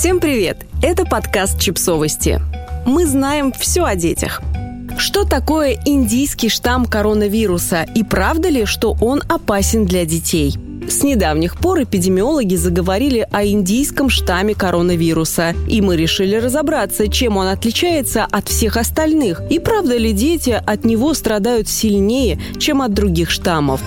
Всем привет! Это подкаст «Чипсовости». Мы знаем все о детях. Что такое индийский штамм коронавируса и правда ли, что он опасен для детей? С недавних пор эпидемиологи заговорили о индийском штамме коронавируса, и мы решили разобраться, чем он отличается от всех остальных, и правда ли дети от него страдают сильнее, чем от других штаммов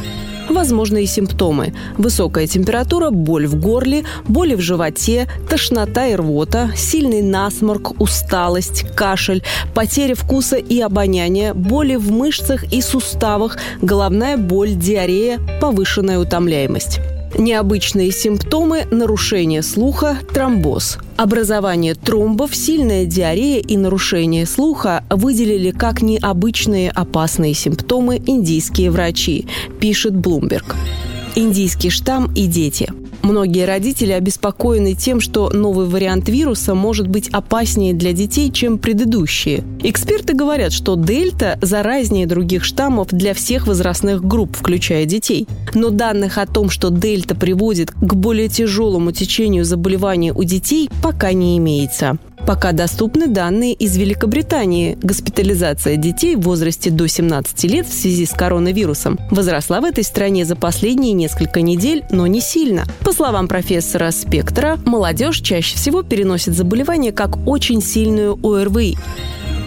возможные симптомы. Высокая температура, боль в горле, боли в животе, тошнота и рвота, сильный насморк, усталость, кашель, потеря вкуса и обоняния, боли в мышцах и суставах, головная боль, диарея, повышенная утомляемость. Необычные симптомы – нарушение слуха, тромбоз. Образование тромбов, сильная диарея и нарушение слуха выделили как необычные опасные симптомы индийские врачи, пишет Bloomberg. Индийский штамм и дети – Многие родители обеспокоены тем, что новый вариант вируса может быть опаснее для детей, чем предыдущие. Эксперты говорят, что дельта заразнее других штаммов для всех возрастных групп, включая детей. Но данных о том, что дельта приводит к более тяжелому течению заболевания у детей, пока не имеется. Пока доступны данные из Великобритании. Госпитализация детей в возрасте до 17 лет в связи с коронавирусом возросла в этой стране за последние несколько недель, но не сильно. По словам профессора Спектра, молодежь чаще всего переносит заболевание как очень сильную ОРВИ.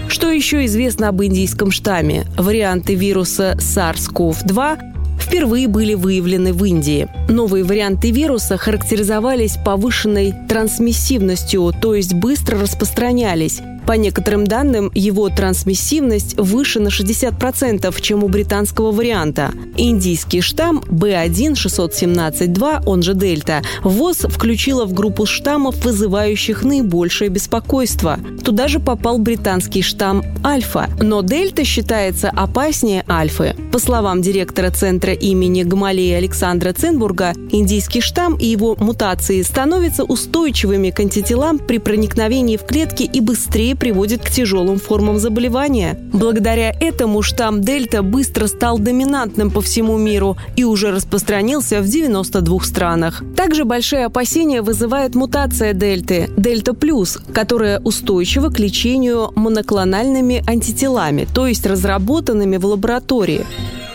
Что еще известно об индийском штамме? Варианты вируса SARS-CoV-2 впервые были выявлены в Индии. Новые варианты вируса характеризовались повышенной трансмиссивностью, то есть быстро распространялись. По некоторым данным, его трансмиссивность выше на 60%, чем у британского варианта. Индийский штамм B1-617-2, он же Дельта, ВОЗ включила в группу штаммов, вызывающих наибольшее беспокойство. Туда же попал британский штамм Альфа. Но Дельта считается опаснее Альфы. По словам директора центра имени Гамалея Александра Ценбурга, индийский штамм и его мутации становятся устойчивыми к антителам при проникновении в клетки и быстрее приводит к тяжелым формам заболевания. Благодаря этому штамм Дельта быстро стал доминантным по всему миру и уже распространился в 92 странах. Также большие опасения вызывает мутация Дельты, Дельта Плюс, которая устойчива к лечению моноклональными антителами, то есть разработанными в лаборатории.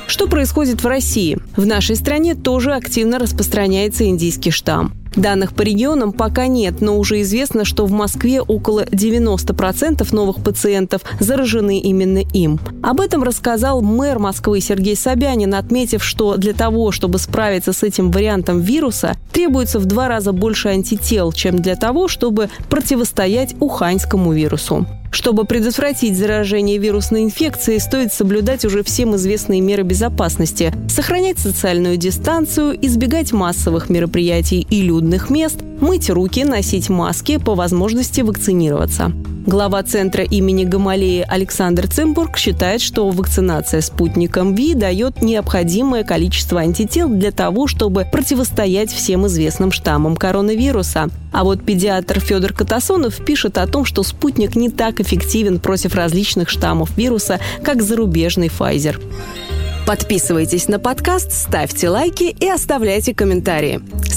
Что происходит в России? В нашей стране тоже активно распространяется индийский штамм. Данных по регионам пока нет, но уже известно, что в Москве около 90% новых пациентов заражены именно им. Об этом рассказал мэр Москвы Сергей Собянин, отметив, что для того, чтобы справиться с этим вариантом вируса, требуется в два раза больше антител, чем для того, чтобы противостоять уханьскому вирусу. Чтобы предотвратить заражение вирусной инфекцией, стоит соблюдать уже всем известные меры безопасности, сохранять социальную дистанцию, избегать массовых мероприятий и людных мест, мыть руки, носить маски, по возможности вакцинироваться. Глава центра имени Гамалеи Александр Цимбург считает, что вакцинация спутником ВИ дает необходимое количество антител для того, чтобы противостоять всем известным штаммам коронавируса. А вот педиатр Федор Катасонов пишет о том, что спутник не так эффективен против различных штаммов вируса, как зарубежный Pfizer. Подписывайтесь на подкаст, ставьте лайки и оставляйте комментарии.